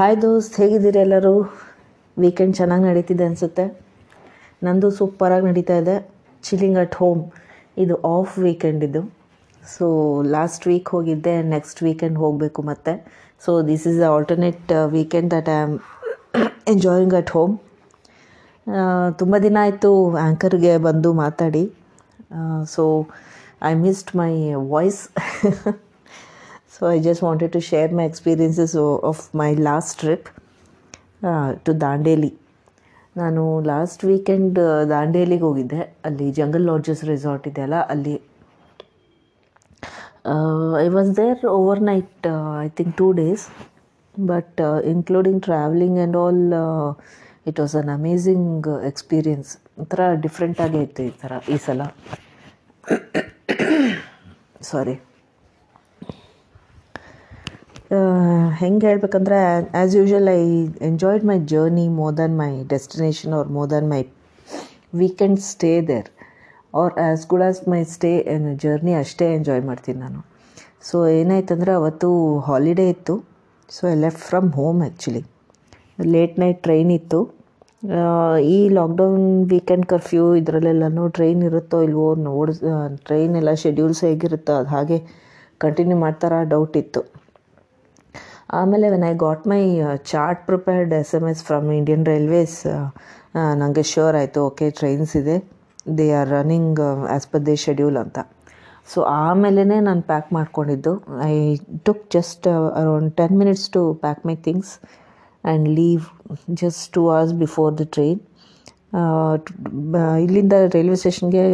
Hi ದೋಸ್ತ್ ಹೇಗಿದ್ದೀರಿ ಎಲ್ಲರೂ ವೀಕೆಂಡ್ ಚೆನ್ನಾಗಿ ನಡೀತಿದೆ ಅನಿಸುತ್ತೆ. ನಂದು ಸೂಪರಾಗಿ ನಡೀತಾ ಇದೆ. ಚಿಲ್ಲಿಂಗ್ ಅಟ್ ಹೋಮ್ ಇದು ಆಫ್ ವೀಕೆಂಡ್ ಇದು. ಸೊ ಲಾಸ್ಟ್ ವೀಕ್ ಹೋಗಿದ್ದೆ ನೆಕ್ಸ್ಟ್ ವೀಕೆಂಡ್ ಹೋಗಬೇಕು ಮತ್ತೆ. So this is the alternate weekend that I am enjoying at home ತುಂಬ ದಿನ ಆಯಿತು ಆ್ಯಂಕರ್ಗೆ ಬಂದು ಮಾತಾಡಿ. So I missed my voice so I just wanted to share my experiences of my last trip to Dandeli ನಾನು last weekend ದಾಂಡೇಲಿಗೆ ಹೋಗಿದ್ದೆ. ಅಲ್ಲಿ jungle lodges resort ಇದೆಯಲ್ಲ ಅಲ್ಲಿ I was there overnight I think two days but including travelling and all it was an amazing experience ಒಂಥರ ಡಿಫ್ರೆಂಟಾಗೇ ಇತ್ತು ಈ ಥರ, ಈ ಸಲ. ಸಾರಿ ಹೆಂಗೆ ಹೇಳ್ಬೇಕಂದ್ರೆ as usual I enjoyed my journey more than my destination or more than my weekend stay there or as good as my stay journey ಅಷ್ಟೇ ಎಂಜಾಯ್ ಮಾಡ್ತೀನಿ ನಾನು. ಸೊ ಏನಾಯ್ತಂದ್ರೆ, ಅವತ್ತು ಹಾಲಿಡೇ ಇತ್ತು. So I left from home actually late night train ಇತ್ತು. ಈ lockdown weekend curfew ಇದರಲ್ಲೆಲ್ಲನೂ train ಇರುತ್ತೋ ಇಲ್ವೋ ನೋಡ್ ಟ್ರೈನ್ ಎಲ್ಲ ಶೆಡ್ಯೂಲ್ಸ್ ಹೇಗಿರುತ್ತೋ ಅದು ಹಾಗೆ ಕಂಟಿನ್ಯೂ ಮಾಡ್ತಾರ ಡೌಟ್ ಇತ್ತು. ಆಮೇಲೆ when I got my chart prepared S M S from Indian Railways ನನಗೆ ಶ್ಯೂರ್ ಆಯಿತು ಓಕೆ ಟ್ರೈನ್ಸ್ ಇದೆ. They are running as per they schedule ಅಂತ. ಸೊ ಆಮೇಲೆ ನಾನು ಪ್ಯಾಕ್ ಮಾಡ್ಕೊಂಡಿದ್ದು. I took just around ten minutes to pack my things and leave just two hours before the train ಇಲ್ಲಿಂದ railway ಸ್ಟೇಷನ್ಗೆ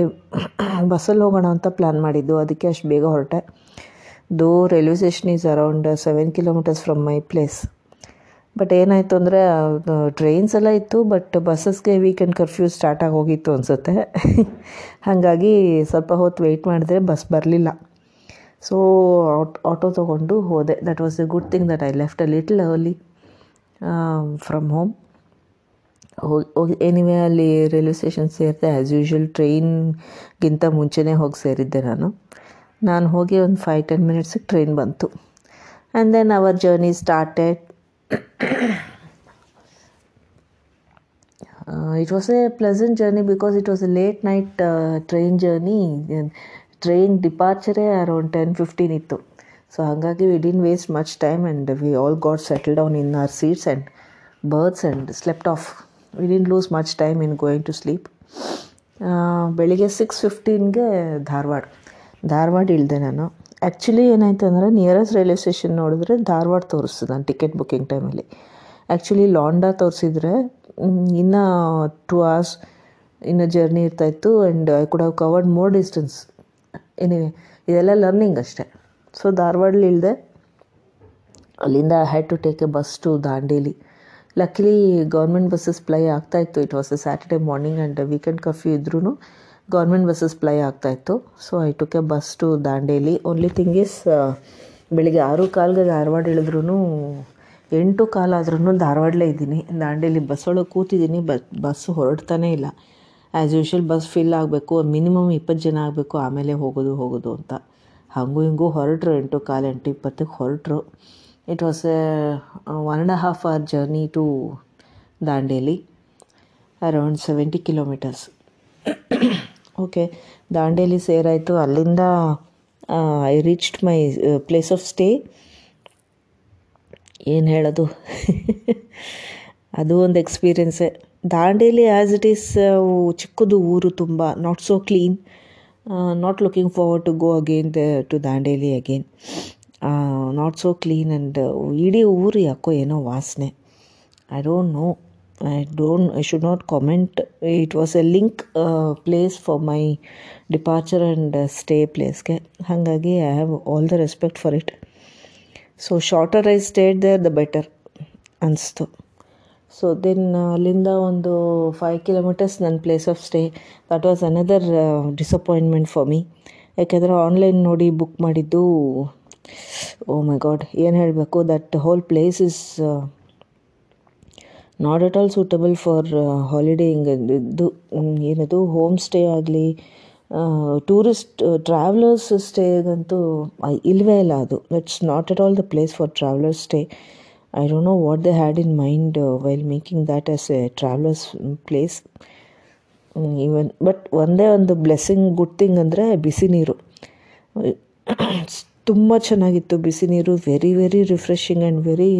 ಬಸ್ಸಲ್ಲಿ ಹೋಗೋಣ ಅಂತ ಪ್ಲ್ಯಾನ್ ಮಾಡಿದ್ದು. ಅದಕ್ಕೆ ಅಷ್ಟು ಬೇಗ ಹೊರಟೆ. Though railway station is around seven kilometres from my place but ಏನಾಯಿತು ಅಂದರೆ ಟ್ರೈನ್ಸ್ ಎಲ್ಲ ಇತ್ತು ಬಟ್ ಬಸ್ಸಸ್ಗೆ ವೀಕೆಂಡ್ ಕರ್ಫ್ಯೂ ಸ್ಟಾರ್ಟ್ ಹೋಗಿತ್ತು ಅನಿಸುತ್ತೆ. ಹಾಗಾಗಿ ಸ್ವಲ್ಪ ಹೊತ್ತು ವೆಯ್ಟ್ ಮಾಡಿದ್ರೆ ಬಸ್ ಬರಲಿಲ್ಲ. ಸೊ ಆಟೋ ತೊಗೊಂಡು ಹೋದೆ. That was a good thing that I left a little early from home ಹೋಗಿ ಎನಿವೇ ಅಲ್ಲಿ ರೈಲ್ವೆ ಸ್ಟೇಷನ್ ಸೇರಿದೆ. ಆ್ಯಸ್ ಯೂಶ್ವಲ್ ಟ್ರೈನ್ಗಿಂತ ಮುಂಚೆನೇ ಹೋಗಿ ಸೇರಿದ್ದೆ ನಾನು. ನಾನು ಹೋಗಿ ಒಂದು ಫೈವ್ ಟೆನ್ ಮಿನಿಟ್ಸಿಗೆ ಟ್ರೈನ್ ಬಂತು. And then our journey started it was a pleasant journey because it was a late night train journey train ಡಿಪಾರ್ಚರೇ around ten fifteen ಇತ್ತು. ಸೊ ಹಾಗಾಗಿ we didn't waste much time and we all got settle down in our seats and berths and slept off we didn't lose much time in going to sleep ಬೆಳಿಗ್ಗೆ six ಫಿಫ್ಟೀನ್ಗೆ ಧಾರವಾಡ. ಧಾರವಾಡ ಇಳಿದೆ ನಾನು. Actually ಏನಾಯಿತು ಅಂದರೆ nearest railway station ನೋಡಿದ್ರೆ ಧಾರವಾಡ ತೋರಿಸ್ತು ನಾನು ticket booking ಟೈಮಲ್ಲಿ ಆ್ಯಕ್ಚುಲಿ ಲಾಂಡಾ ತೋರಿಸಿದ್ರೆ ಇನ್ನೂ ಟು ಅವರ್ಸ್ ಇನ್ನು ಜರ್ನಿ ಇರ್ತಾಯಿತ್ತು and I could have covered more distance anyway ಇದೆಲ್ಲ ಲರ್ನಿಂಗ್ ಅಷ್ಟೇ. ಸೊ ಧಾರವಾಡಲ್ಲಿ ಇಳಿದೆ ಅಲ್ಲಿಂದ I had to take a bus to Dandeli luckily government buses ply ಆಗ್ತಾಯಿತ್ತು it was a Saturday morning and weekend curfew ಇದ್ರೂ government buses ply ಆಗ್ತಾಯಿತ್ತು so I took a bus to Dandeli only thing is ಬೆಳಿಗ್ಗೆ ಆರು ಕಾಲ್ಗೆ ಧಾರವಾಡ ಇಳಿದ್ರೂ ಎಂಟು ಕಾಲಾದ್ರೂ ಧಾರವಾಡಲೇ ಇದ್ದೀನಿ. ದಾಂಡೇಲಿ ಬಸ್ಸೊಳಗೆ ಕೂತಿದ್ದೀನಿ bus bus ಹೊರಡ್ತಾನೇ ಇಲ್ಲ. ಆ್ಯಸ್ ಯೂಶ್ವಲ್ ಬಸ್ ಫಿಲ್ ಆಗಬೇಕು ಮಿನಿಮಮ್ ಇಪ್ಪತ್ತು ಜನ ಆಗಬೇಕು, ಆಮೇಲೆ ಹೋಗೋದು ಹೋಗೋದು ಅಂತ. ಹಾಗೂ ಹಿಂಗೂ ಹೊರಟ್ರು, ಎಂಟು ಕಾಲು, ಎಂಟು ಇಪ್ಪತ್ತಕ್ಕೆ ಹೊರಟ್ರು. It was a one and half hour journey to Dandeli around seventy kilometres okay, Dandeli ಸೇರಾಯಿತು. ಅಲ್ಲಿಂದ I reached my place of stay ಏನು ಹೇಳೋದು? ಅದು ಒಂದು ಎಕ್ಸ್ಪೀರಿಯೆನ್ಸೇ ದಾಂಡೇಲಿ ಆ್ಯಸ್ ಇಟ್ ಈಸ್ ಚಿಕ್ಕದು ಊರು ತುಂಬ not so clean not looking forward to go again to Dandeli again not so clean and ಇಡೀ ಊರು ಯಾಕೋ ಏನೋ ವಾಸನೆ. I don't know I don't I should not comment it was a link place for my departure and stay ಪ್ಲೇಸ್ಗೆ ಹಾಗಾಗಿ I have all the respect for it so shorter I stayed there the better ಅನಿಸ್ತು so then ಅಲ್ಲಿಂದ ಒಂದು five kilometres ನನ್ನ place of stay that was another disappointment for me ಯಾಕೆಂದರೆ online ನೋಡಿ book ಮಾಡಿದ್ದು oh my god ಏನು ಹೇಳಬೇಕು? That whole place is not at all suitable for ಹಾಲಿಡೇಯಿಂಗ್ ಇದು ಏನದು ಹೋಮ್ ಸ್ಟೇ ಆಗಲಿ ಟೂರಿಸ್ಟ್ ಟ್ರಾವೆಲರ್ಸ್ ಸ್ಟೇಗಂತೂ ಇಲ್ಲವೇ ಇಲ್ಲ ಅದು. It's not at all the place for travellers stay I don't know what they had in mind while making that as a travellers place even but ಒಂದೇ ಒಂದು blessing good thing ಅಂದರೆ ಬಿಸಿ ನೀರು. ತುಂಬ ಚೆನ್ನಾಗಿತ್ತು ಬಿಸಿ ನೀರು. Very very refreshing and very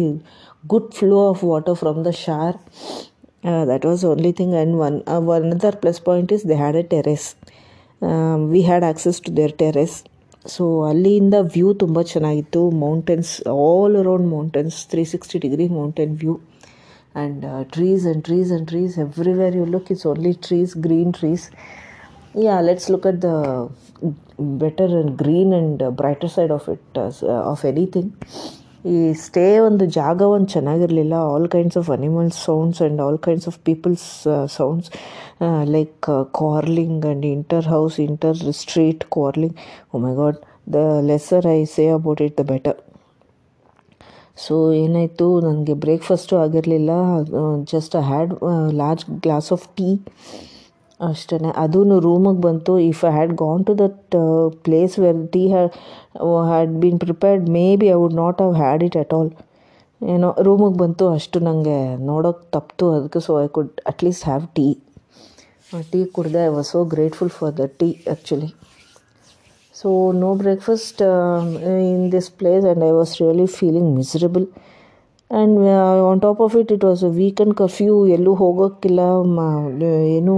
good flow of water from the shower that was only thing and one one other plus point is they had a terrace we had access to their terrace so ಅಲ್ಲಿಂದ view ತುಂಬ ಚೆನ್ನಾಗಿತ್ತು mountains all around mountains three sixty degree mountain view and uh, trees and trees and trees everywhere you look it's only trees green trees yeah let's look at the better and green and uh, brighter side of it uh, of anything ಈ stay ಒಂದು ಜಾಗ ಒಂದು ಚೆನ್ನಾಗಿರಲಿಲ್ಲ all kinds of animals sounds and all kinds of peoples sounds like calling and inter house inter street calling oh my God the lesser I say about it the better so ಏನಾಯಿತು? ನನಗೆ breakfast ಆಗಿರಲಿಲ್ಲ. Just I had large glass of tea ಅಷ್ಟೇ ಅದೂ ರೂಮಿಗೆ ಬಂತು. If I had gone to that place where tea had had been prepared maybe I would not have had it at all ಏನೋ ರೂಮಿಗೆ ಬಂತು. ಅಷ್ಟು ನನಗೆ ನೋಡೋಕ್ಕೆ ತಪ್ಪಿತು ಅದಕ್ಕೆ so I could at least have tea tea ಕುಡಿದೆ I was so grateful for the tea actually so no breakfast in this place and I was really feeling miserable and on top of it it was a weekend curfew ಎಲ್ಲೂ ಹೋಗೋಕ್ಕಿಲ್ಲ ಏನೂ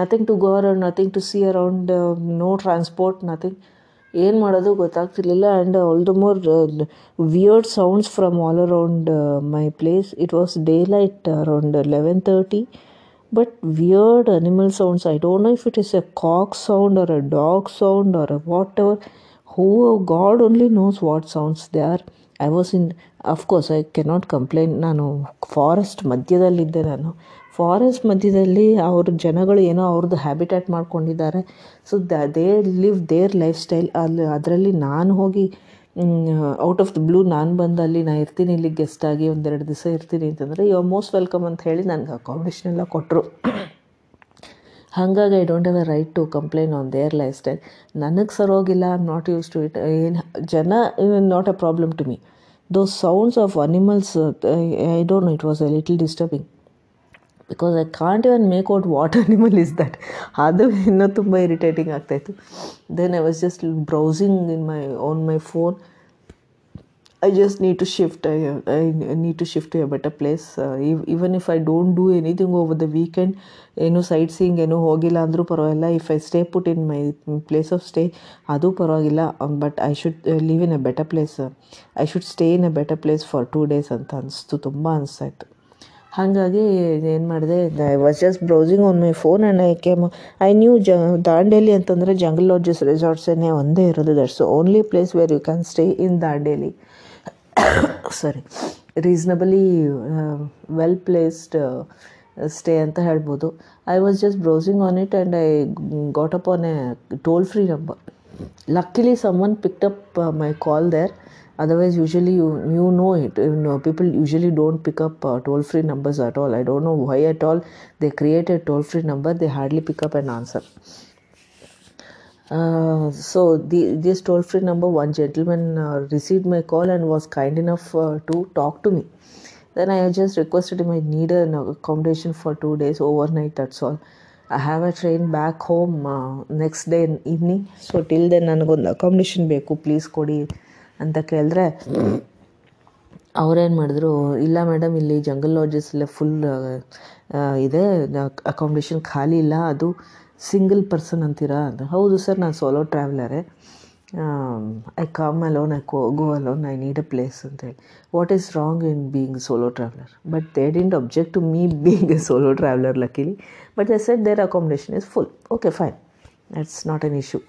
nothing to go around nothing to see around no transport nothing ಏನು ಮಾಡೋದು ಗೊತ್ತಾಗ್ತಿರ್ಲಿಲ್ಲ and all the more weird sounds from all around my place it was daylight around eleven thirty but weird animal sounds. I don't know if it is a cock sound or a dog sound or a whatever. Who God only knows what sounds they are. I was in, of I can not complain ನಾನು forest ಮಧ್ಯದಲ್ಲಿದ್ದೆ ನಾನು. Forest ಮಧ್ಯದಲ್ಲಿ ಅವ್ರ ಜನಗಳು ಏನೋ ಅವ್ರದ್ದು habitat ಮಾಡ್ಕೊಂಡಿದ್ದಾರೆ. So the they live their lifestyle ಅಲ್ಲಿ, ಅದರಲ್ಲಿ ನಾನು ಹೋಗಿ ಔಟ್ ಆಫ್ ದ ಬ್ಲೂ ನಾನು ಬಂದು ಅಲ್ಲಿ ನಾನು ಇರ್ತೀನಿ, ಇಲ್ಲಿ ಗೆಸ್ಟ್ ಆಗಿ ಒಂದೆರಡು ದಿವಸ ಇರ್ತೀನಿ ಅಂತಂದರೆ ಯು ಆರ್ ಮೋಸ್ಟ್ ವೆಲ್ಕಮ್ ಅಂತ ಹೇಳಿ ನನಗೆ ಅಕಾಮಿಡೇಷನ್ ಎಲ್ಲ ಕೊಟ್ಟರು ಹಾಗಾಗಿ I don't have a right to complain on their lifestyle ನನಗೆ ಸರೋಗಿಲ್ಲ I am not use to it ಏನು, ಜನ not a problem to me those sounds of animals I don't know it was a little disturbing because I can't even make out what animal is that ಅದು ಇನ್ನೂ ತುಂಬ irritating ಆಗ್ತಾಯಿತ್ತು then I was just browsing in my on my phone I just need to shift. I, I need to shift to a better place. Uh, even if I don't do anything over the weekend, ಏನು sightseeing ಏನೂ ಹೋಗಿಲ್ಲ ಅಂದರೂ ಪರವಾಗಿಲ್ಲ if I stay put in my place of stay ಅದು ಪರವಾಗಿಲ್ಲ but I should leave in a better place I should stay in a better place for two days ಅಂತ ಅನಿಸ್ತು ತುಂಬ ಅನಿಸ್ತಾಯಿತ್ತು ಹಾಗಾಗಿ ಏನು ಮಾಡಿದೆ I was just browsing on my phone and I came I knew the Dandeli ಅಂತಂದರೆ jungle Lodges ರೆಸಾರ್ಟ್ಸೇ ಒಂದೇ ಇರೋದು that's only place where you can stay in Dandeli sorry reasonably well placed stay ಅಂತ ಹೇಳ್ಬೋದು I was just browsing on it and I got up on a toll free number luckily someone picked up my call there otherwise usually you you know it you know, people usually don't pick up uh, toll free numbers at all i don't know why at all they create a toll free number they hardly pick up an answer uh, so the, this toll free number one gentleman uh, received my call and was kind enough uh, to talk to me then i just requested him i need an accommodation for two days overnight that's all I have a train back home uh, next day in evening so till then ನನಗೊಂದು accommodation ಬೇಕು please ಕೊಡಿ ಅಂತ ಕೇಳಿದ್ರೆ ಅವ್ರೇನು ಮಾಡಿದ್ರು ಇಲ್ಲ madam ಇಲ್ಲಿ Jungle Lodges ಎಲ್ಲ ಫುಲ್ ಇದೆ ಅಕಾಮಿಡೇಷನ್ ಖಾಲಿ ಇಲ್ಲ ಅದು ಸಿಂಗಲ್ ಪರ್ಸನ್ ಅಂತೀರಾ? ಅಂತ ಹೌದು ಸರ್ ನಾನು solo ಟ್ರಾವೆಲರೇ I come alone I go alone I need a place ಅಂತೇಳಿ what is wrong in being solo traveller but they didn't object to me being a solo traveller luckily but they said their accommodation is full okay fine that's not an issue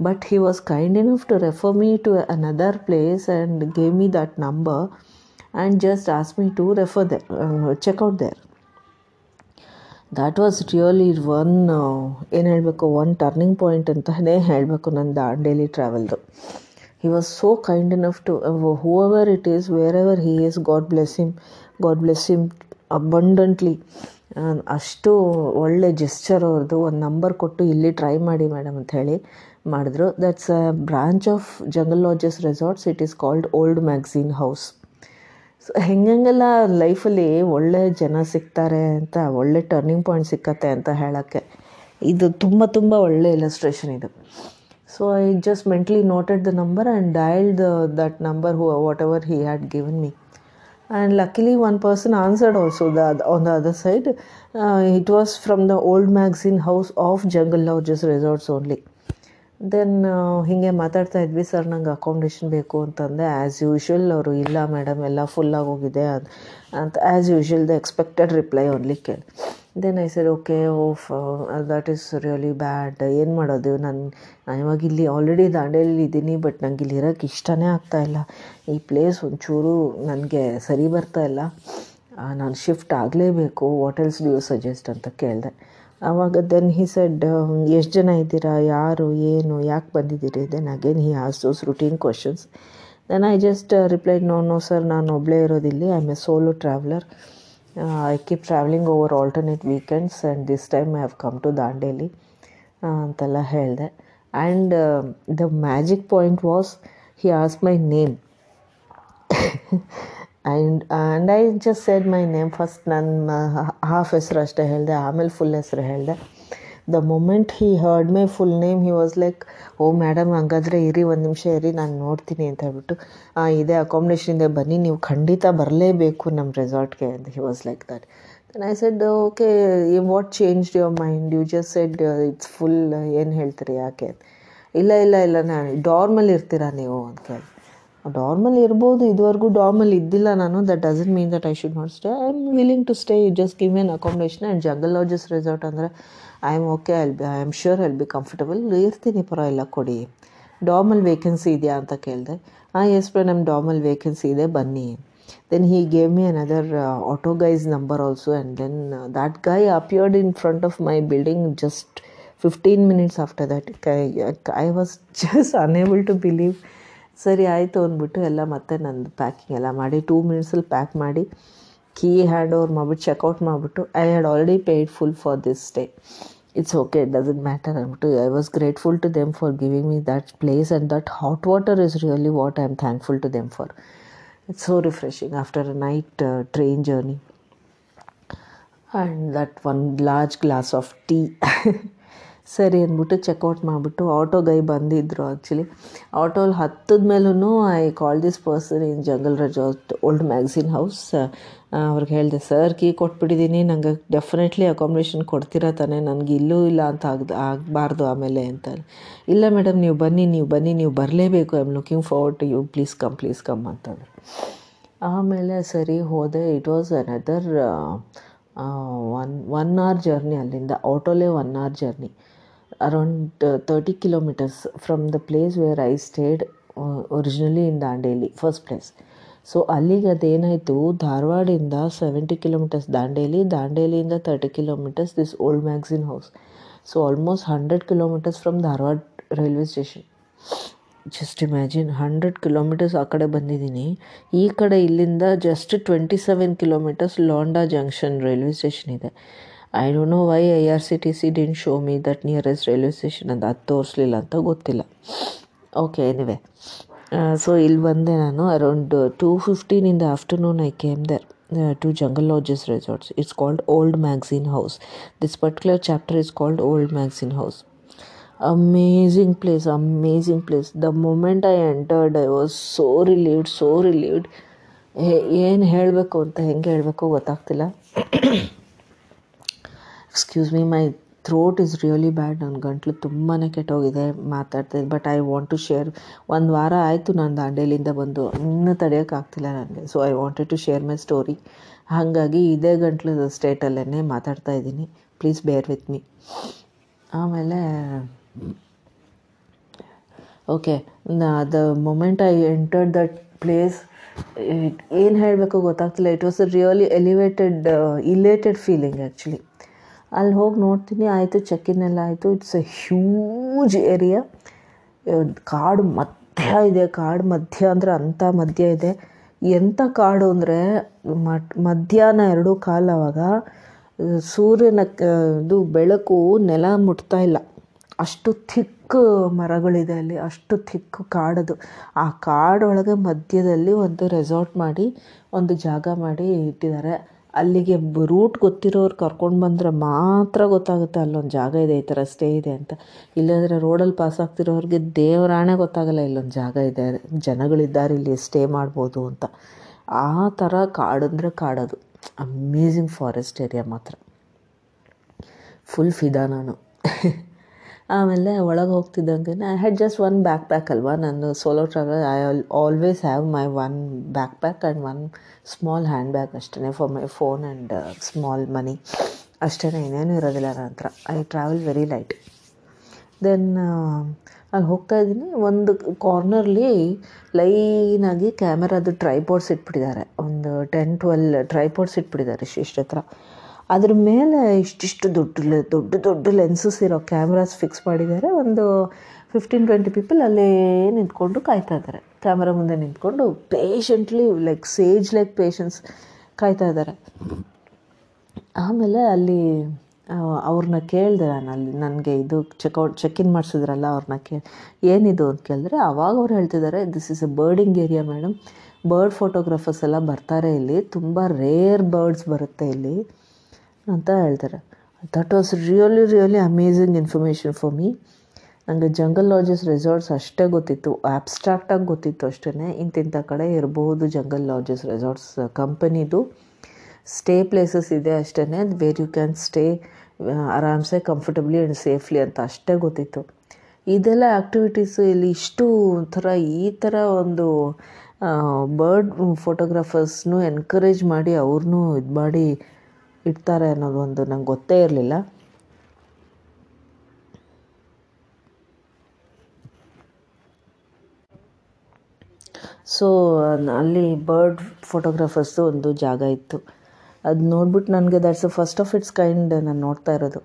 but he was kind enough to refer me to another place and gave me that number and just asked me to refer there uh, check out there. That was really one ಏನು ಹೇಳಬೇಕು one turning point ಅಂತಲೇ ಹೇಳಬೇಕು ನನ್ನ Dandeli ಟ್ರಾವೆಲ್ದು he was so kind enough to whoever it is wherever he is God bless him God bless him abundantly ಅಷ್ಟು ಒಳ್ಳೆ gesture ಅವ್ರದ್ದು, ಒಂದು number ಕೊಟ್ಟು ಇಲ್ಲಿ ಟ್ರೈ ಮಾಡಿ ಮೇಡಮ್ ಅಂತ ಹೇಳಿ ಮಾಡಿದ್ರು. That's a branch of Jungle Lodges Resorts it is called Old Magazine House so ಹೆಂಗೆಲ್ಲ ಲೈಫಲ್ಲಿ ಒಳ್ಳೆ ಜನ ಸಿಗ್ತಾರೆ ಅಂತ, ಒಳ್ಳೆ ಟರ್ನಿಂಗ್ ಪಾಯಿಂಟ್ ಸಿಕ್ಕತ್ತೆ ಅಂತ ಹೇಳೋಕ್ಕೆ ಇದು ತುಂಬ ತುಂಬ ಒಳ್ಳೆ ಇಲಸ್ಟ್ರೇಷನ್ ಇದು. So I just mentally noted the number and dialled that number who whatever he had given me and luckily one person answered also the on the other side it was from the Old Magazine House of Jungle love just resorts only then ಹೀಗೆ ಮಾತಾಡ್ತಾ ಇದ್ವಿ, sir, ನಂಗೆ accommodation ಬೇಕು ಅಂತಂದೆ. As usual ಅವರು, ಇಲ್ಲ madam ಎಲ್ಲ ಫುಲ್ಲಾಗಿ ಹೋಗಿದೆ ಅಂತ as usual the expected reply only ಕೇಳಿ. Then I sir okay oh that is really bad ಏನು ಮಾಡೋದು? ನಾನು ನಾನು ಇವಾಗ ಇಲ್ಲಿ ಆಲ್ರೆಡಿ ದಾಂಡೇಲಿ ಇದ್ದೀನಿ ಬಟ್ ನಂಗೆ ಇಲ್ಲಿ ಇರೋಕ್ಕೆ ಇಷ್ಟನೇ ಆಗ್ತಾಯಿಲ್ಲ ಈ ಪ್ಲೇಸ್ ಒಂಚೂರು ನನಗೆ ಸರಿ ಬರ್ತಾ ಇಲ್ಲ. ನಾನು ಶಿಫ್ಟ್ ಆಗಲೇಬೇಕು. ವಾಟ್ ಎಲ್ಸ್ ಡ್ಯೂ ಸಜೆಸ್ಟ್ ಅಂತ ಕೇಳಿದೆ. ಆವಾಗ ದೆನ್ ಹಿ ಸೆಡ್ ಎಷ್ಟು ಜನ ಇದ್ದೀರಾ? ಯಾರು? ಏನು? ಯಾಕೆ ಬಂದಿದ್ದೀರಿ? Then again he as those routine questions then I just replied no no sir ನಾನು ಒಬ್ಬಳೇ ಇರೋದಿಲ್ಲಿ. I am a solo traveller I keep travelling over alternate weekends and this time I have come to Dandeli ಅಂತೆಲ್ಲ ಹೇಳಿದೆ. And the magic point was he as my name and and I just said my name first ನನ್ನ half ಹೆಸರು ಅಷ್ಟೇ ಹೇಳಿದೆ, ಆಮೇಲೆ full ಹೆಸರು ಹೇಳಿದೆ. The moment he heard my full name he was like oh madam ಹಂಗಾದ್ರೆ ಇರಿ, ಒಂದು ನಿಮಿಷ ಇರಿ, ನಾನು ನೋಡ್ತೀನಿ, ಅಂತ ಹೇಳ್ಬಿಟ್ಟು ಇದೇ ಅಕಾಮಿಡೇಷನಿಂದ ಬನ್ನಿ, ನೀವು ಖಂಡಿತ ಬರಲೇಬೇಕು ನಮ್ಮ ರೆಸಾರ್ಟ್ಗೆ ಅಂತ he was like that then I said okay what change your mind you just said it's full ಏನು ಹೇಳ್ತೀರಿ, ಯಾಕೆ? ಇಲ್ಲ ಇಲ್ಲ ಇಲ್ಲ, ನಾನು ಡಾರ್ಮಲ್ಲಿ ಇರ್ತೀರಾ ನೀವು? ಅಂತ ಕೇಳಿ ಡಾರ್ಮಲ್ ಇರ್ಬೋದು, ಇದುವರೆಗೂ ಡಾರ್ಮಲ್ ಇದ್ದಿಲ್ಲ ನಾನು. That doesn't mean that I should not stay I am willing to stay just give an accommodation and Jungle Lodges Resort ಅಂದರೆ I am okay I'll be I am sure I'll be comfortable ಇರ್ತೀನಿ, ಪರವಾಗಿಲ್ಲ, ಕೊಡಿ. ಡಾರ್ಮಲ್ vacancy ಇದೆಯಾ ಅಂತ ಕೇಳಿದೆ. ಹಾಂ S ಪ್ರ ನಮ್ಮ ಡಾರ್ಮಲ್ ವೇಕೆನ್ಸಿ ಇದೆ, ಬನ್ನಿ. Then he gave me another auto guy's number also and then that guy appeared in front of my building just fifteen minutes after that I was just unable to believe ಸರಿ ಆಯಿತು ಅಂದ್ಬಿಟ್ಟು ಎಲ್ಲ ಮತ್ತೆ ನಂದು packing ಎಲ್ಲ ಮಾಡಿ two ಮಿನಿಟ್ಸಲ್ಲಿ pack ಮಾಡಿ ಕೀ ಹ್ಯಾಂಡ್ ಓವರ್ ಮಾಡಿಬಿಟ್ಟು ಚೆಕ್ಔಟ್ ಮಾಡಿಬಿಟ್ಟು I had already paid full for this stay it's okay it doesn't matter ಅಂದ್ಬಿಟ್ಟು I was grateful to them for giving me that place and that hot water is really what I am thankful to them for it's so refreshing after a night train journey and that one large glass of tea ಸರಿ ಅಂದ್ಬಿಟ್ಟು check out ಮಾಡಿಬಿಟ್ಟು auto guy ಬಂದಿದ್ದರು actually ಆಟೋಲಿ ಹತ್ತದ ಮೇಲೂ I call this person in Jungle Resort Old Magazine House ಅವ್ರಿಗೆ ಹೇಳಿದೆ sir key ಕೊಟ್ಬಿಟ್ಟಿದ್ದೀನಿ ನನಗೆ ಡೆಫಿನೆಟ್ಲಿ ಅಕಾಮಿಡೇಷನ್ ಕೊಡ್ತೀರಾ ತಾನೇ? ನನಗೆ ಇಲ್ಲೂ ಇಲ್ಲ ಅಂತ ಆಗದೆ, ಆಗಬಾರ್ದು ಆಮೇಲೆ ಅಂತ. ಇಲ್ಲ ಮೇಡಮ್ ನೀವು ಬನ್ನಿ ನೀವು ಬನ್ನಿ, ನೀವು ಬರಲೇಬೇಕು. I am looking forward to you please come please come ಅಂತಂದರು. ಆಮೇಲೆ ಸರಿ ಹೋದೆ. It was another one one hour journey ಅಲ್ಲಿಂದ. ಆಟೋಲೇ one hour journey around thirty kilometres from the place where I stayed originally in Dandeli first place so ಅಲ್ಲಿಗೆ ಅದೇನಾಯಿತು ಧಾರವಾಡಿಂದ seventy kilometres Dandeli ದಾಂಡೇಲಿಯಿಂದ thirty kilometres this Old Magazine House so almost hundred kilometres from Dharwad railway station just imagine hundred kilometres ಆ ಕಡೆ ಬಂದಿದ್ದೀನಿ. ಈ ಕಡೆ ಇಲ್ಲಿಂದ just twenty seven kilometres Londa junction railway station ಇದೆ. I don't know why I R C T C didn't show me that nearest railway station ಅಂತ ಅದು ತೋರಿಸ್ಲಿಲ್ಲ ಅಂತ ಗೊತ್ತಿಲ್ಲ. ಓಕೆ ಎನಿವೆ ಸೊ ಇಲ್ಲಿ ಬಂದೆ ನಾನು around two fifteen in the afternoon I came there to Jungle Lodges Resorts it's called Old Magazine House this particular chapter is called Old Magazine House amazing place amazing place the moment I entered I was so relieved so relieved ಏನು ಹೇಳಬೇಕು ಅಂತ ಹೆಂಗೆ ಹೇಳಬೇಕು ಗೊತ್ತಾಗ್ತಿಲ್ಲ. Excuse me my throat is really bad ನನ್ನ ಗಂಟ್ಲು ತುಂಬಾ ಕೆಟ್ಟೋಗಿದೆ ಮಾತಾಡ್ತಾ but I want to share ಒಂದು ವಾರ ಆಯಿತು ನಾನು ದಾಂಡೇಲಿಂದ ಬಂದು. ಇನ್ನೂ ತಡೆಯೋಕ್ಕಾಗ್ತಿಲ್ಲ ನನಗೆ. So I wanted to share my story ಹಾಗಾಗಿ ಇದೇ ಗಂಟ್ಲು ಸ್ಟೇಟಲ್ಲೇ ಮಾತಾಡ್ತಾ ಇದ್ದೀನಿ. ಪ್ಲೀಸ್ ಬೇರ್ ವಿತ್ ಮೀ ಆಮೇಲೆ okay the moment I entered that place ಏನು ಹೇಳಬೇಕು ಗೊತ್ತಾಗ್ತಿಲ್ಲ. It was a really elevated elated feeling actually ಅಲ್ಲಿ ಹೋಗಿ ನೋಡ್ತೀನಿ, ಆಯಿತು ಚಕ್ಕಿನೆಲ್ಲ ಆಯಿತು. ಇಟ್ಸ್ ಎ ಹ್ಯೂಜ್ ಏರಿಯಾ ಕಾಡು ಮಧ್ಯ ಇದೆ, ಕಾಡು ಮಧ್ಯ ಅಂದರೆ ಅಂಥ ಮಧ್ಯ ಇದೆ. ಎಂಥ ಕಾಡು ಅಂದರೆ ಮಧ್ಯಾಹ್ನ ಎರಡೂ ಕಾಲ ಅವಾಗ ಸೂರ್ಯನ ಇದು ಬೆಳಕು ನೆಲ ಮುಟ್ತಾ ಇಲ್ಲ. ಅಷ್ಟು ಥಿಕ್ ಮರಗಳಿದೆ ಅಲ್ಲಿ, ಅಷ್ಟು ಥಿಕ್ ಕಾಡದು. ಆ ಕಾಡೊಳಗೆ ಮಧ್ಯದಲ್ಲಿ ಒಂದು ರೆಸಾರ್ಟ್ ಮಾಡಿ, ಒಂದು ಜಾಗ ಮಾಡಿ ಇಟ್ಟಿದ್ದಾರೆ. ಅಲ್ಲಿಗೆ ರೂಟ್ ಗೊತ್ತಿರೋರು ಕರ್ಕೊಂಡು ಬಂದರೆ ಮಾತ್ರ ಗೊತ್ತಾಗುತ್ತೆ ಅಲ್ಲೊಂದು ಜಾಗ ಇದೆ, ಈ ಥರ ಸ್ಟೇ ಇದೆ ಅಂತ. ಇಲ್ಲಾಂದರೆ ರೋಡಲ್ಲಿ ಪಾಸ್ ಆಗ್ತಿರೋರಿಗೆ ದೇವರಾಣೆ ಗೊತ್ತಾಗಲ್ಲ ಇಲ್ಲೊಂದು ಜಾಗ ಇದೆ, ಜನಗಳಿದ್ದಾರೆ ಇಲ್ಲಿ ಸ್ಟೇ ಮಾಡ್ಬೋದು ಅಂತ. ಆ ಥರ ಕಾಡಂದರೆ ಕಾಡದು. ಅಮೇಝಿಂಗ್ ಫಾರೆಸ್ಟ್ ಏರಿಯಾ ಮಾತ್ರ. ಫುಲ್ ಫಿದಾ ನಾನು. ಆಮೇಲೆ ಒಳಗೆ ಹೋಗ್ತಿದ್ದಂಗೆ I had just one backpack ಅಲ್ವಾ ನಾನು solo travel I all always have my one backpack and one small hand bag ಅಷ್ಟೇ for my phone and small money ಅಷ್ಟೇ ಇನ್ನೇನು ಇರೋದಿಲ್ಲ ನನ್ನ ಹತ್ರ. I travel very light then ಅಲ್ಲಿ ಹೋಗ್ತಾ ಇದ್ದೀನಿ. ಒಂದು ಕಾರ್ನರ್ಲಿ ಲೈನಾಗಿ ಕ್ಯಾಮರಾದು ಟ್ರೈಪಾಡ್ಸ್ ಇಟ್ಬಿಟ್ಟಿದ್ದಾರೆ ಒಂದು ಟೆನ್ ಟ್ವೆಲ್ ಟ್ರೈಪಾಡ್ಸ್ ಇಟ್ಬಿಟ್ಟಿದ್ದಾರೆ ಇಷ್ಟಿಷ್ಟು ಹತ್ರ. ಅದ್ರ ಮೇಲೆ ಇಷ್ಟಿಷ್ಟು ದೊಡ್ಡ ದೊಡ್ಡ ದೊಡ್ಡ ಲೆನ್ಸಸ್ ಇರೋ ಕ್ಯಾಮ್ರಾಸ್ ಫಿಕ್ಸ್ ಮಾಡಿದ್ದಾರೆ. ಒಂದು ಫಿಫ್ಟೀನ್ ಟ್ವೆಂಟಿ ಪೀಪಲ್ ಅಲ್ಲೇ ನಿಂತ್ಕೊಂಡು ಕಾಯ್ತಾ ಇದ್ದಾರೆ. ಕ್ಯಾಮ್ರಾ ಮುಂದೆ ನಿಂತ್ಕೊಂಡು patiently like sage like patience ಕಾಯ್ತಾ ಇದ್ದಾರೆ. ಆಮೇಲೆ ಅಲ್ಲಿ ಅವ್ರನ್ನ ಕೇಳಿದೆ ನಾನು ಅಲ್ಲಿ, ನನಗೆ ಇದು ಚೆಕ್ಔಟ್ ಚೆಕ್ ಇನ್ ಮಾಡಿಸಿದ್ರಲ್ಲ ಅವ್ರನ್ನ ಕೇ ಏನಿದು ಅಂತ ಕೇಳಿದ್ರೆ ಅವಾಗ ಅವ್ರು ಹೇಳ್ತಿದ್ದಾರೆ this is a birding area madam bird photographers ಎಲ್ಲ ಬರ್ತಾರೆ ಇಲ್ಲಿ. ತುಂಬ ರೇರ್ ಬರ್ಡ್ಸ್ ಬರುತ್ತೆ ಇಲ್ಲಿ. ಅಂತ ಹೇಳ್ತಾರೆ. That was really really amazing information for me ನನಗೆ ಜಂಗಲ್ ಲಾಜಸ್ ರೆಸಾರ್ಟ್ಸ್ ಅಷ್ಟೇ ಗೊತ್ತಿತ್ತು. ಆಬ್ಸ್ಟ್ರಾಕ್ಟಾಗಿ ಗೊತ್ತಿತ್ತು ಅಷ್ಟೇ ಇಂತಿಂಥ ಕಡೆ ಇರಬಹುದು ಜಂಗಲ್ ಲಾಜಸ್ ರೆಸಾರ್ಟ್ಸ್ ಕಂಪನಿದು ಸ್ಟೇ ಪ್ಲೇಸಸ್ ಇದೆ ಅಷ್ಟೇ ವೇರ್ ಯು ಕ್ಯಾನ್ ಸ್ಟೇ ಆರಾಮ್ಸೆ ಕಂಫರ್ಟಬ್ಲಿ ಆ್ಯಂಡ್ ಸೇಫ್ಲಿ ಅಂತ ಅಷ್ಟೇ ಗೊತ್ತಿತ್ತು. ಇದೆಲ್ಲ ಆ್ಯಕ್ಟಿವಿಟೀಸು ಇಲ್ಲಿ ಇಷ್ಟು ಒಂಥರ ಈ ಥರ ಒಂದು ಬರ್ಡ್ ಫೋಟೋಗ್ರಾಫರ್ಸ್ನು ಎನ್ಕರೇಜ್ ಮಾಡಿ ಅವ್ರನ್ನೂ ಇದು ಮಾಡಿ ಇಡ್ತಾರೆ ಅನ್ನೋದು ಒಂದು ನಂಗೆ ಗೊತ್ತೇ ಇರಲಿಲ್ಲ. ಸೊ ಅಲ್ಲಿ ಬರ್ಡ್ ಫೋಟೋಗ್ರಾಫರ್ಸ್ದು ಒಂದು ಜಾಗ ಇತ್ತು. ಅದು ನೋಡ್ಬಿಟ್ಟು ನನಗೆ that's first of it's kind ನಾನು ನೋಡ್ತಾ ಇರೋದು.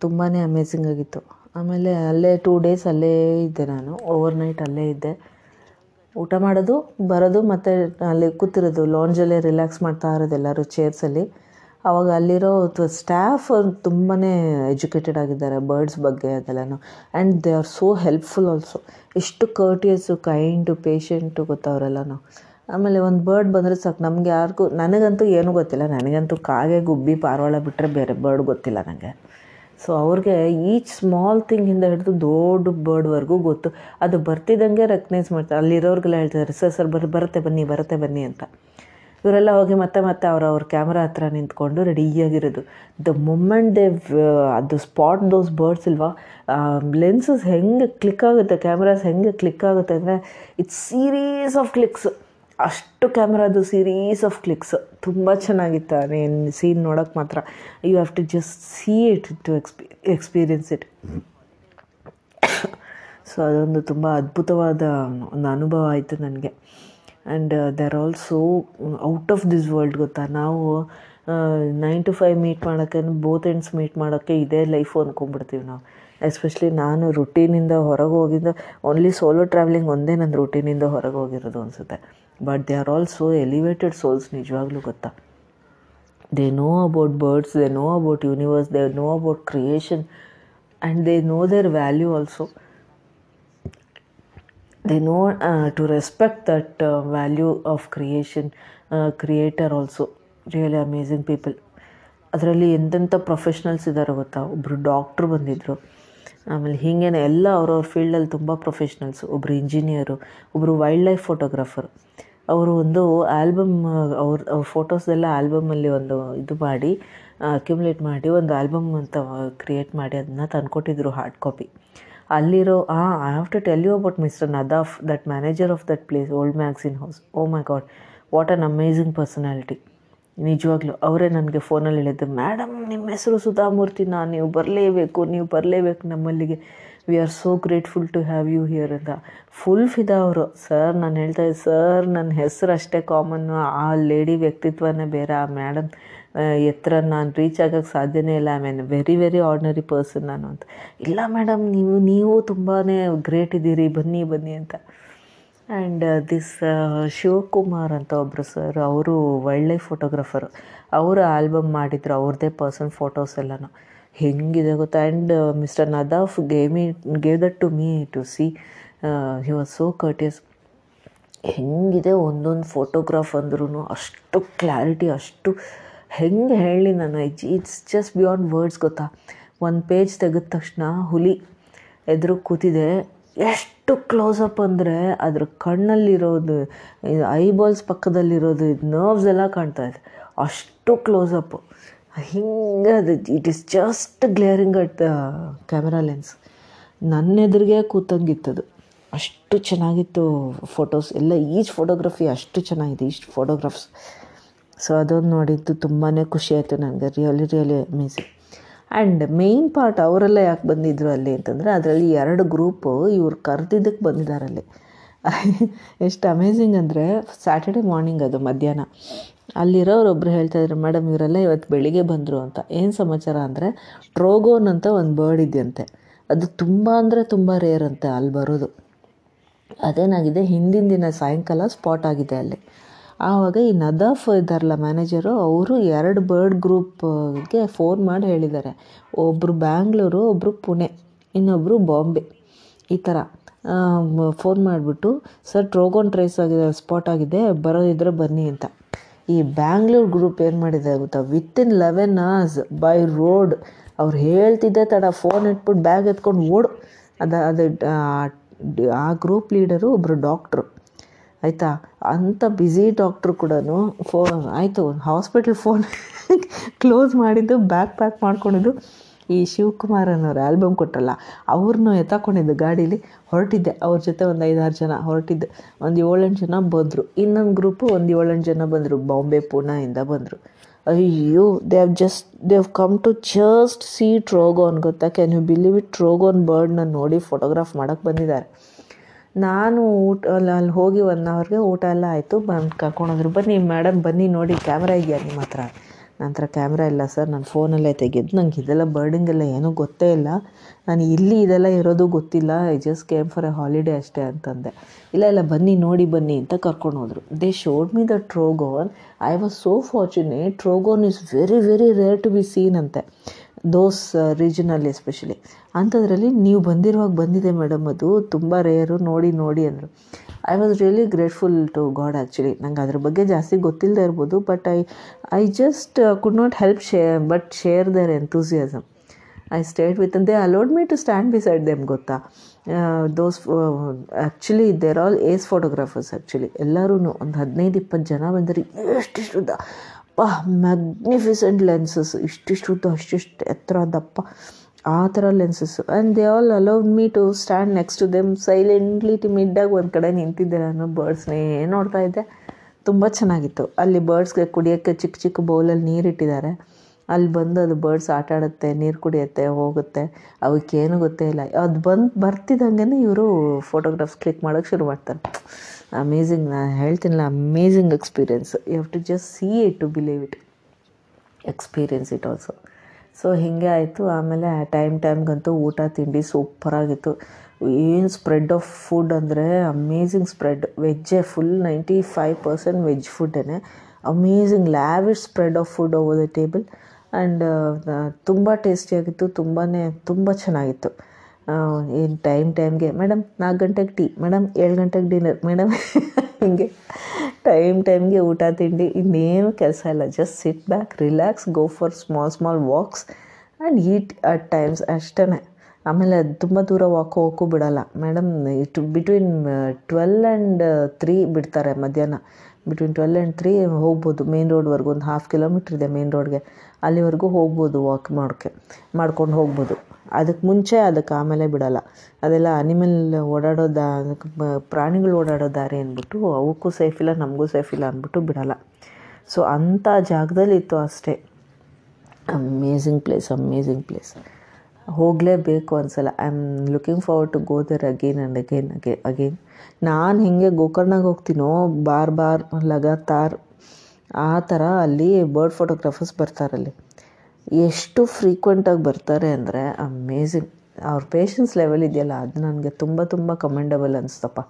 ತುಂಬಾ ಅಮೇಝಿಂಗ್ ಆಗಿತ್ತು. ಆಮೇಲೆ ಅಲ್ಲೇ ಟೂ ಡೇಸ್ ಅಲ್ಲೇ ಇದ್ದೆ ನಾನು. ಓವರ್ ನೈಟ್ ಅಲ್ಲೇ ಇದ್ದೆ. ಊಟ ಮಾಡೋದು, ಬರೋದು ಮತ್ತು ಅಲ್ಲಿ ಕೂತಿರೋದು ಲಾಂಜಲ್ಲೇ ರಿಲ್ಯಾಕ್ಸ್ ಮಾಡ್ತಾ ಇರೋದು ಎಲ್ಲರೂ ಚೇರ್ಸಲ್ಲಿ ಆವಾಗ ಅಲ್ಲಿರೋ ಸ್ಟಾಫ್ ತುಂಬಾ ಎಜುಕೇಟೆಡ್ ಆಗಿದ್ದಾರೆ ಬರ್ಡ್ಸ್ ಬಗ್ಗೆ ಅದೆಲ್ಲನೂ. And they are so helpful also ಎಷ್ಟು ಕರ್ಟಿಯಸ್ಸು ಕೈಂಡು ಪೇಷಂಟು ಗೊತ್ತವರೆಲ್ಲನೂ ಆಮೇಲೆ ಒಂದು ಬರ್ಡ್ ಬಂದರೆ ಸಾಕು, ನಮ್ಗೆ ಯಾರಿಗೂ, ನನಗಂತೂ ಏನೂ ಗೊತ್ತಿಲ್ಲ. ನನಗಂತೂ ಕಾಗೆ ಗುಬ್ಬಿ ಪಾರವಾಳ ಬಿಟ್ಟರೆ ಬೇರೆ ಬರ್ಡ್ ಗೊತ್ತಿಲ್ಲ ನನಗೆ ಸೊ ಅವ್ರಿಗೆ ಈಚ್ ಸ್ಮಾಲ್ ಥಿಂಗಿಂದ ಹಿಡಿದು ದೊಡ್ಡ ಬರ್ಡ್ವರೆಗೂ ಗೊತ್ತು. ಅದು ಬರ್ತಿದ್ದಂಗೆ ರೆಕಗ್ನೈಸ್ ಮಾಡ್ತಾರೆ. ಅಲ್ಲಿರೋರಿಗೆಲ್ಲ ಹೇಳ್ತಾರೆ ಸರ್ ಸರ್ ಬರ್ರಿ ಬರುತ್ತೆ ಬನ್ನಿ ಬರುತ್ತೆ ಬನ್ನಿ ಅಂತ. ಇವರೆಲ್ಲ ಹೋಗಿ ಮತ್ತೆ ಮತ್ತೆ ಅವ್ರವ್ರ ಅವ್ರ ಕ್ಯಾಮ್ರಾ ಹತ್ರ ನಿಂತ್ಕೊಂಡು ರೆಡಿಯಾಗಿರೋದು ದ ಮೊಮೆಂಟ್ ದೇ ಅದು ಸ್ಪಾಟ್ ದೋಸ್ ಬರ್ಡ್ಸ್ ಇಲ್ವಾ ಲೆನ್ಸಸ್ ಹೆಂಗೆ ಕ್ಲಿಕ್ ಆಗುತ್ತೆ ಕ್ಯಾಮ್ರಾಸ್ ಹೆಂಗೆ ಕ್ಲಿಕ್ ಆಗುತ್ತೆ ಅಂದರೆ ಇಟ್ಸ್ ಸೀರೀಸ್ ಆಫ್ ಕ್ಲಿಕ್ಸ್ ಅಷ್ಟು ಕ್ಯಾಮ್ರಾದು ಸೀರೀಸ್ ಆಫ್ ಕ್ಲಿಕ್ಸ್ ತುಂಬ ಚೆನ್ನಾಗಿತ್ತು ನೀನು ಸೀನ್ ನೋಡೋಕ್ಕೆ ಮಾತ್ರ. You have to just see it to ex experience it so ಅದೊಂದು ತುಂಬ ಅದ್ಭುತವಾದ ಒಂದು ಅನುಭವ ಆಯಿತು ನನಗೆ. And they are so out of this world ಗೊತ್ತಾ? ನಾವು ನೈನ್ ಟು ಫೈವ್ ಮೀಟ್ ಮಾಡೋಕ್ಕೆ ಬೋತ್ ಎಂಡ್ಸ್ ಮೀಟ್ ಮಾಡೋಕ್ಕೆ ಇದೇ ಲೈಫು ಅಂದ್ಕೊಂಡ್ಬಿಡ್ತೀವಿ ನಾವು. ಎಸ್ಪೆಷಲಿ ನಾನು ರುಟೀನಿಂದ ಹೊರಗೆ ಹೋಗಿದ್ದ ಓನ್ಲಿ ಸೋಲೋ ಟ್ರಾವೆಲಿಂಗ್ ಒಂದೇ ನನ್ನ ರುಟೀನಿಂದ ಹೊರಗೆ ಹೋಗಿರೋದು ಅನಿಸುತ್ತೆ. But they are all so elevated souls ನಿಜವಾಗ್ಲೂ ಗೊತ್ತಾ? They know about birds they know about universe they know about creation and they know their value also they know uh, to respect that uh, value of creation uh, creator also. Really amazing people ಅದರಲ್ಲಿ ಎಂತೆಂಥ professionals ಇದ್ದಾರೆ ಗೊತ್ತಾ? ಒಬ್ಬರು doctor ಬಂದಿದ್ದರು ಆಮೇಲೆ ಹೀಗೇನೆ ಎಲ್ಲ ಅವ್ರವ್ರ ಫೀಲ್ಡಲ್ಲಿ ತುಂಬ ಪ್ರೊಫೆಷ್ನಲ್ಸು ಒಬ್ಬರು ಇಂಜಿನಿಯರು ಒಬ್ಬರು ವೈಲ್ಡ್ ಲೈಫ್ ಫೋಟೋಗ್ರಾಫರ್ ಅವರು ಒಂದು ಆಲ್ಬಮ್ ಅವ್ರ ಅವ್ರ ಫೋಟೋಸ್ದೆಲ್ಲ ಆಲ್ಬಮಲ್ಲಿ ಒಂದು ಇದು ಮಾಡಿ ಅಕ್ಯುಮುಲೇಟ್ ಮಾಡಿ ಒಂದು ಆಲ್ಬಮ್ ಅಂತ ಕ್ರಿಯೇಟ್ ಮಾಡಿ ಅದನ್ನ ತಂದುಕೊಟ್ಟಿದ್ರು ಹಾರ್ಡ್ ಕಾಪಿ ಅಲ್ಲಿರೋ, ಆ I have to tell you about mister Nadaf that manager of that place Old Magazine House oh my God what an amazing personality ನಿಜವಾಗ್ಲೂ, ಅವರೇ ನನಗೆ ಫೋನಲ್ಲಿ ಹೇಳಿದ್ದು ಮೇಡಮ್ ನಿಮ್ಮ ಹೆಸರು ನಾನು ನೀವು ಬರಲೇಬೇಕು ನೀವು ಬರಲೇಬೇಕು ನಮ್ಮಲ್ಲಿಗೆ. We are so grateful to have you here ಅಂತ. ಫುಲ್ ಫಿದಾ ಅವರು. ಸರ್ ನಾನು ಹೇಳ್ತಾ ಇದ್ದೆ ಸರ್ ನನ್ನ ಹೆಸರು ಅಷ್ಟೇ ಕಾಮನ್ನು ಆ ಲೇಡಿ ವ್ಯಕ್ತಿತ್ವನೇ ಬೇರೆ, ಆ ಮೇಡಮ್ ಎತ್ತರ ನಾನು ರೀಚ್ ಆಗೋಕ್ಕೆ ಸಾಧ್ಯನೇ ಇಲ್ಲ. I mean very very ordinary person ನಾನು ಅಂತ. ಇಲ್ಲ ಮೇಡಮ್ ನೀವು ನೀವು ತುಂಬಾ ಗ್ರೇಟ್ ಇದ್ದೀರಿ. ಬನ್ನಿ ಬನ್ನಿ ಅಂತ. ಆ್ಯಂಡ್ ದಿಸ್ ಶಿವಕುಮಾರ್ ಅಂತ ಒಬ್ಬರು ಸರ್ ಅವರು ವೈಲ್ಡ್ ಲೈಫ್ ಫೋಟೋಗ್ರಾಫರು ಅವರು ಆಲ್ಬಮ್ ಮಾಡಿದ್ರು. ಅವ್ರದ್ದೇ ಪರ್ಸನ್ ಫೋಟೋಸ್ ಎಲ್ಲನೂ. ಹೆಂಗಿದೆ ಗೊತ್ತಾ? And mister Nadaf gave me gave that to me to see he was so courteous ಹೆಂಗಿದೆ ಒಂದೊಂದು ಫೋಟೋಗ್ರಾಫ್ ಅಂದ್ರೂ ಅಷ್ಟು ಕ್ಲಾರಿಟಿ ಅಷ್ಟು ಹೆಂಗೆ ಹೇಳಿ ನಾನು ಇಟ್ಸ್ ಜಸ್ಟ್ ಬಿಯಾಂಡ್ ವರ್ಡ್ಸ್ ಗೊತ್ತಾ? ಒಂದು ಪೇಜ್ ತೆಗೆದ ತಕ್ಷಣ ಹುಲಿ ಎದುರು ಕೂತಿದೆ. ಎಷ್ಟು ಕ್ಲೋಸಪ್ ಅಂದರೆ ಅದ್ರ ಕಣ್ಣಲ್ಲಿರೋದು ಐಬಾಲ್ಸ್ ಪಕ್ಕದಲ್ಲಿರೋದು ನರ್ವ್ಸ್ ಎಲ್ಲ ಕಾಣ್ತಾ ಇದೆ. ಅಷ್ಟು ಕ್ಲೋಸಪ್ಪು ಹಿಂಗೆ ಅದು, it is just glaring at the camera lens ನನ್ನ ಎದುರಿಗೆ ಕೂತಂಗಿತ್ತದು. ಅಷ್ಟು ಚೆನ್ನಾಗಿತ್ತು ಫೋಟೋಸ್ ಎಲ್ಲ ಈಚ್ ಫೋಟೋಗ್ರಫಿ ಅಷ್ಟು ಚೆನ್ನಾಗಿದೆ ಇಷ್ಟು ಫೋಟೋಗ್ರಾಫ್ಸ್ ಸೊ ಅದೊಂದು ನೋಡಿದ್ದು ತುಂಬಾ ಖುಷಿ ಆಯಿತು ನನಗೆ really really amazing and main part ಅವರೆಲ್ಲ ಯಾಕೆ ಬಂದಿದ್ರು ಅಲ್ಲಿ ಅಂತಂದರೆ, ಅದರಲ್ಲಿ ಎರಡು ಗ್ರೂಪು ಇವ್ರು ಕರೆದಿದ್ದಕ್ಕೆ ಬಂದಿದ್ದಾರೆ ಅಲ್ಲಿ ಎಷ್ಟು ಅಮೇಝಿಂಗ್ ಅಂದರೆ ಸ್ಯಾಟರ್ಡೆ ಮಾರ್ನಿಂಗ್ ಅದು ಮಧ್ಯಾಹ್ನ. ಅಲ್ಲಿರೋರು ಹೇಳ್ತಾ ಇದ್ರು, ಮೇಡಮ್, ಇವರೆಲ್ಲ ಇವತ್ತು ಬೆಳಿಗ್ಗೆ ಬಂದರು ಅಂತ. ಏನು ಸಮಾಚಾರ ಅಂದರೆ ಟ್ರೋಗೋನ್ ಅಂತ ಒಂದು ಬರ್ಡ್ ಇದೆಯಂತೆ. ಅದು ತುಂಬ ಅಂದರೆ ತುಂಬ ರೇರ್ ಅಂತೆ ಅಲ್ಲಿ ಬರೋದು. ಅದೇನಾಗಿದೆ, ಹಿಂದಿನ ದಿನ ಸಾಯಂಕಾಲ ಸ್ಪಾಟ್ ಆಗಿದೆ ಅಲ್ಲಿ. ಆವಾಗ ಈ ನದಾಫ್ ಇದ್ದಾರಲ್ಲ ಮ್ಯಾನೇಜರು ಅವರು ಎರಡು ಬರ್ಡ್ ಗ್ರೂಪ್ಗೆ ಫೋನ್ ಮಾಡಿ ಹೇಳಿದ್ದಾರೆ. ಒಬ್ಬರು ಬ್ಯಾಂಗ್ಳೂರು ಒಬ್ಬರು ಪುಣೆ ಇನ್ನೊಬ್ಬರು ಬಾಂಬೆ ಈ ಥರ ಫೋನ್ ಮಾಡಿಬಿಟ್ಟು, ಸರ್ ಟ್ರೋಗೋನ್ ಟ್ರೇಸ್ ಆಗಿದೆ ಸ್ಪಾಟ್ ಆಗಿದೆ, ಬರೋದಿದ್ರೆ ಬನ್ನಿ ಅಂತ. ಈ ಬ್ಯಾಂಗ್ಳೂರ್ ಗ್ರೂಪ್ ಏನು ಮಾಡಿದೆ ಗೊತ್ತಾ? Within eleven hours by road ಅವ್ರು ಹೇಳ್ತಿದ್ದೆ, ತಡ ಫೋನ್ ಇಟ್ಬಿಟ್ಟು ಬ್ಯಾಗ್ ಎತ್ಕೊಂಡು ಓಡು. ಅದು ಅದು, ಆ ಗ್ರೂಪ್ ಲೀಡರು ಒಬ್ಬರು ಡಾಕ್ಟ್ರು ಆಯಿತಾ? ಅಂಥ ಬ್ಯುಸಿ ಡಾಕ್ಟ್ರು ಕೂಡ ಫೋ ಆಯಿತು ಹಾಸ್ಪಿಟ್ಲ್ ಫೋನ್ ಕ್ಲೋಸ್ ಮಾಡಿದ್ದು ಬ್ಯಾಗ್ ಪ್ಯಾಕ್ ಮಾಡ್ಕೊಂಡಿದ್ದು ಈ ಶಿವಕುಮಾರ್ ಅನ್ನೋರು ಆಲ್ಬಮ್ ಕೊಟ್ಟಲ್ಲ. ಅವ್ರನ್ನೂ ಎತ್ತಾಕೊಂಡಿದ್ದು ಗಾಡೀಲಿ. ಹೊರಟಿದ್ದೆ. ಅವ್ರ ಜೊತೆ ಒಂದು ಐದಾರು ಜನ ಹೊರಟಿದ್ದೆ. ಒಂದು ಏಳೆಂಟು ಜನ ಬಂದರು. ಇನ್ನೊಂದು ಗ್ರೂಪು ಒಂದು ಏಳೆಂಟು ಜನ ಬಂದರು. ಬಾಂಬೆ ಪೂನಾಯಿಂದ ಬಂದರು. ಅಯ್ಯೋ they have just they have come to just see trogon ಗೊತ್ತಾ? Can you believe it trogon ಬರ್ಡ್ನ ನೋಡಿ ಫೋಟೋಗ್ರಾಫ್ ಮಾಡೋಕ್ಕೆ ಬಂದಿದ್ದಾರೆ. ನಾನು ಊಟ, ಅಲ್ಲಿ ಅಲ್ಲಿ ಹೋಗಿ ಒನ್ ಅವರ್ಗೆ ಊಟ ಎಲ್ಲ ಆಯಿತು. ಬಂದು ಕರ್ಕೊಂಡೋದ್ರು. ಬನ್ನಿ ಮೇಡಮ್ ಬನ್ನಿ ನೋಡಿ ಕ್ಯಾಮ್ರಾ ಇದೆಯಾ ನಿಮ್ಮ ಹತ್ರ? ನನ್ನ ಹತ್ರ ಕ್ಯಾಮ್ರಾ ಇಲ್ಲ ಸರ್ ನಾನು ಫೋನಲ್ಲೇ ತೆಗೆದು, ನಂಗೆ ಇದೆಲ್ಲ ಬರ್ಡಿಂಗೆಲ್ಲ ಏನೂ ಗೊತ್ತೇ ಇಲ್ಲ. ನಾನು ಇಲ್ಲಿ ಇದೆಲ್ಲ ಇರೋದು ಗೊತ್ತಿಲ್ಲ. I just came for a holiday ಅಷ್ಟೇ ಅಂತಂದೆ. ಇಲ್ಲ ಇಲ್ಲ, ಬನ್ನಿ ನೋಡಿ, ಬನ್ನಿ ಅಂತ ಕರ್ಕೊಂಡು ಹೋದರು they showed me the trogon I was so fortunate trogon is very very rare to be seen ಅಂತೆ. ದೋಸ್ ರೀಜನಲ್ಲಿ ಎಸ್ಪೆಷಲಿ ಅಂಥದ್ರಲ್ಲಿ ನೀವು ಬಂದಿರುವಾಗ ಬಂದಿದೆ ಮೇಡಮ್ ಅದು ತುಂಬ ರೇರು ನೋಡಿ ನೋಡಿ ಅಂದರು. I was really grateful to God actually ನಂಗೆ ಅದ್ರ ಬಗ್ಗೆ ಜಾಸ್ತಿ ಗೊತ್ತಿಲ್ಲದೆ ಇರ್ಬೋದು but I I just could not help she but share their enthusiasm I stayed with they allowed me to stand beside them ಗೊತ್ತಾ? Those actually they're all ace photographers actually ಎಲ್ಲರೂ ಒಂದು ಹದಿನೈದು, ಇಪ್ಪತ್ತು ಜನ ಬಂದರೆ ಎಷ್ಟಿಷ್ಟು ಉದ್ದ ಪಾ ಮ್ಯಾಗ್ನಿಫಿಸೆಂಟ್ ಲೆನ್ಸಸ್ ಇಷ್ಟಿಷ್ಟು ಉದ್ದ ಅಷ್ಟಿಷ್ಟು ಎತ್ತರ ದಪ್ಪ. ಆ ಥರ lenses and they all allowed me to stand next to them silently ಟಿಮಿಡ್ಡಾಗಿ ಒಂದು ಕಡೆ ನಿಂತಿದ್ದೆ ನಾನು ಬರ್ಡ್ಸ್ನೇ ನೋಡ್ತಾ ಇದ್ದೆ. ತುಂಬ ಚೆನ್ನಾಗಿತ್ತು. ಅಲ್ಲಿ ಬರ್ಡ್ಸ್ಗೆ ಕುಡಿಯೋಕ್ಕೆ ಚಿಕ್ಕ ಚಿಕ್ಕ ಬೌಲಲ್ಲಿ ನೀರಿಟ್ಟಿದ್ದಾರೆ ಅಲ್ಲಿ ಬಂದು ಅದು ಬರ್ಡ್ಸ್ ಆಟ ಆಡುತ್ತೆ, ನೀರು ಕುಡಿಯುತ್ತೆ, ಹೋಗುತ್ತೆ. ಅವಕ್ಕೇನು ಗೊತ್ತೇ ಇಲ್ಲ. ಅದು ಬಂದು ಬರ್ತಿದ್ದಂಗೆ ಇವರು ಫೋಟೋಗ್ರಾಫ್ಸ್ ಕ್ಲಿಕ್ ಮಾಡೋಕ್ಕೆ ಶುರು ಮಾಡ್ತಾರೆ. ಅಮೇಝಿಂಗ್ ನಾನು ಹೇಳ್ತೀನಲ್ಲ amazing experience you have to just see it to believe it experience it also so ಹೀಗೆ ಆಯಿತು. ಆಮೇಲೆ ಟೈಮ್ ಟೈಮ್ಗಂತೂ ಊಟ, ತಿಂಡಿ ಸೂಪರಾಗಿತ್ತು ಏನು ಸ್ಪ್ರೆಡ್ ಆಫ್ ಫುಡ್ ಅಂದರೆ amazing spread ವೆಜ್ಜೇ full ninety five percent veg ಫುಡ್ಡೇ amazing lavish spread of food over the table and ತುಂಬ ಟೇಸ್ಟಿಯಾಗಿತ್ತು ತುಂಬಾ ತುಂಬ ಚೆನ್ನಾಗಿತ್ತು. ಏನು ಟೈಮ್ ಟೈಮ್ಗೆ ಮೇಡಮ್ ನಾಲ್ಕು ಗಂಟೆಗೆ ಟೀ ಮೇಡಮ್ ಏಳು ಗಂಟೆಗೆ ಡಿನ್ನರ್ ಮೇಡಮ್ ಹೀಗೆ ಟೈಮ್ ಟೈಮ್ಗೆ ಊಟ, ತಿಂಡಿ. ಇನ್ನೇನು ಕೆಲಸ ಇಲ್ಲ. Just sit back relax go for small small walks and eat at times ಅಷ್ಟೇ ಆಮೇಲೆ ತುಂಬ ದೂರ ವಾಕ್ ಹೋಗೋಕ್ಕೂ ಬಿಡೋಲ್ಲ. ಮೇಡಮ್ ಇಟ್ಟು ಬಿಟ್ವೀನ್ ಟ್ವೆಲ್ ಆ್ಯಂಡ್ ತ್ರೀ ಬಿಡ್ತಾರೆ ಮಧ್ಯಾಹ್ನ. ಬಿಟ್ವೀನ್ ಟ್ವೆಲ್ ಆ್ಯಂಡ್ ತ್ರೀ ಹೋಗ್ಬೋದು. ಮೇನ್ ರೋಡ್ವರೆಗೂ ಒಂದು ಹಾಫ್ ಕಿಲೋಮೀಟ್ರ್ ಇದೆ ಮೇನ್ ರೋಡ್ಗೆ ಅಲ್ಲಿವರೆಗೂ ಹೋಗ್ಬೋದು ವಾಕ್ ಮಾಡೋಕ್ಕೆ ಮಾಡ್ಕೊಂಡು ಹೋಗ್ಬೋದು. ಅದಕ್ಕೆ ಮುಂಚೆ ಅದಕ್ಕೆ ಆಮೇಲೆ ಬಿಡೋಲ್ಲ. ಅದೆಲ್ಲ ಅನಿಮಲ್ ಓಡಾಡೋ ದಾ, ಪ್ರಾಣಿಗಳು ಓಡಾಡೋ ದಾರಿ ಅಂದ್ಬಿಟ್ಟು ಅವಕ್ಕೂ ಸೇಫ್ ಇಲ್ಲ, ನಮಗೂ ಸೇಫ್ ಇಲ್ಲ ಅಂದ್ಬಿಟ್ಟು ಬಿಡೋಲ್ಲ. ಸೊ ಅಂಥ ಜಾಗದಲ್ಲಿ ಇತ್ತು ಅಷ್ಟೇ. ಅಮೇಝಿಂಗ್ ಪ್ಲೇಸ್ ಅಮೇಝಿಂಗ್ ಪ್ಲೇಸ್ ಹೋಗಲೇಬೇಕು ಅನ್ಸಲ್ಲ. I am looking forward to go there again and again again again ನಾನು ಹೇಗೆ ಗೋಕರ್ಣಗೆ ಹೋಗ್ತೀನೋ, ಬಾರ್ ಬಾರ್, ಲಗಾತಾರ್, ಆ ಥರ ಅಲ್ಲಿ ಬರ್ಡ್ ಫೋಟೋಗ್ರಾಫರ್ಸ್ ಬರ್ತಾರಲ್ಲಿ. ಎಷ್ಟು ಫ್ರೀಕ್ವೆಂಟಾಗಿ ಬರ್ತಾರೆ ಅಂದರೆ ಅಮೇಝಿಂಗ್ ಅವ್ರ ಪೇಷನ್ಸ್ ಲೆವೆಲ್ ಇದೆಯಲ್ಲ, ಅದು ನನಗೆ ತುಂಬ ತುಂಬ commendable ಅನಿಸ್ತಪ್ಪ.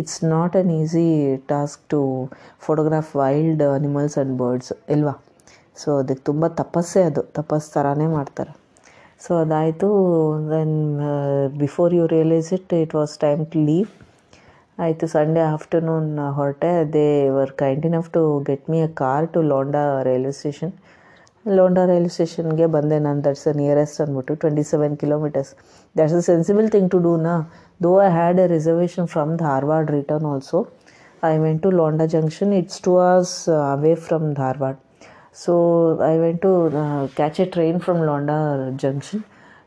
It's not an easy task to photograph wild animals and birds ಇಲ್ವಾ? ಸೊ ಅದಕ್ಕೆ ತುಂಬ ತಪಸ್ಸೇ ಅದು. ತಪಸ್ ಥರನೇ ಮಾಡ್ತಾರೆ. So ಅದಾಯಿತು. Then before you realise it it was time to leave ಆಯಿತು ಸಂಡೇ ಆಫ್ಟರ್ನೂನ್ ಹೊರಟೆ. They were kind enough to get me a car to Londa railway station Londa railway ಸ್ಟೇಷನ್ಗೆ ಬಂದೆ ನಾನು ದಟ್ಸ್ ದ ನಿಯರೆಸ್ಟ್ ಅಂದ್ಬಿಟ್ಟು twenty seven kilometres that's a sensible thing to do ನಾ though I had a reservation from Dharwad return also I went to Londa Junction. It's two hours uh, away from Dharwad. So I went to uh, catch a train from Londa Junction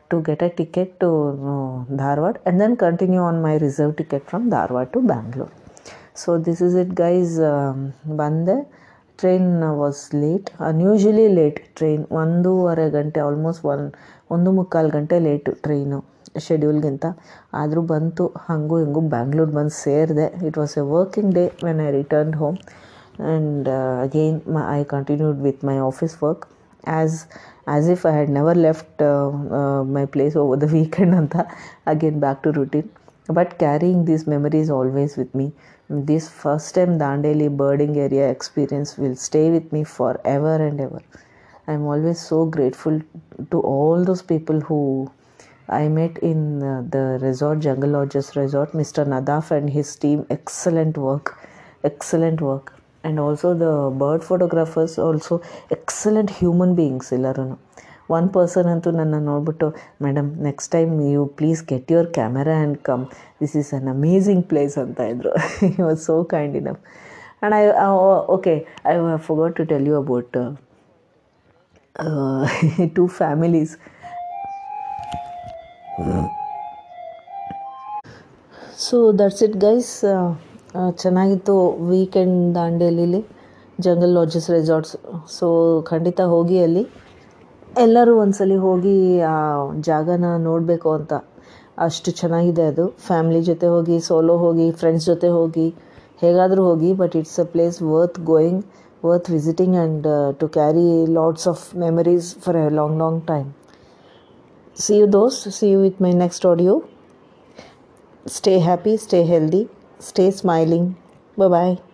to get a ticket to uh, Dharwad and then continue on my reserve ticket from Dharwad to Bangalore. So this is it, guys. Um, ಬಂದೆ train was late unusually late train ಒಂದೂವರೆ ಗಂಟೆ almost one ಒಂದು ಮುಕ್ಕಾಲು ಗಂಟೆ late train ಶೆಡ್ಯೂಲ್ಗಿಂತ ಆದರೂ ಬಂತು, ಹಾಗೂ ಹಿಂಗೂ ಬ್ಯಾಂಗ್ಳೂರ್ ಬಂದು ಸೇರಿದೆ. It was a working day when I return home and again I continued with my office work as as if I had never left my place over the weekend ಅಂತ again back to routine but carrying these memories always with me this first time Dandeli birding area experience will stay with me forever and ever. I'm always so grateful to all those people who I met in uh, the resort, Jungle Lodges Resort, Mr. Nadaf and his team. Excellent work, excellent work. And also the bird photographers, also excellent human beings, one person ಅಂತೂ ನನ್ನ ನೋಡಿಬಿಟ್ಟು madam next time you please get your camera and come this is an amazing place ಅಂತ ಇದ್ರು. You was so kind enough and I okay I forgot to tell you about two families so that's it guys ಚೆನ್ನಾಗಿತ್ತು weekend ದಾಂಡೇಲಿಲಿ jungle lodges resorts so ಖಂಡಿತ ಹೋಗಿ ಅಲ್ಲಿ. ಎಲ್ಲರೂ ಒಂದ್ಸಲಿ ಹೋಗಿ, ಆ, ಜಾಗನ ನೋಡಬೇಕು ಅಂತ. ಅಷ್ಟು ಚೆನ್ನಾಗಿದೆ ಅದು. ಫ್ಯಾಮ್ಲಿ ಜೊತೆ ಹೋಗಿ, ಸೋಲೋ ಹೋಗಿ, ಫ್ರೆಂಡ್ಸ್ ಜೊತೆ ಹೋಗಿ, ಹೇಗಾದರೂ ಹೋಗಿ but it's a place worth going worth visiting and to carry lots of memories for a long long time see you those. See you with my next audio stay happy stay healthy stay smiling bye.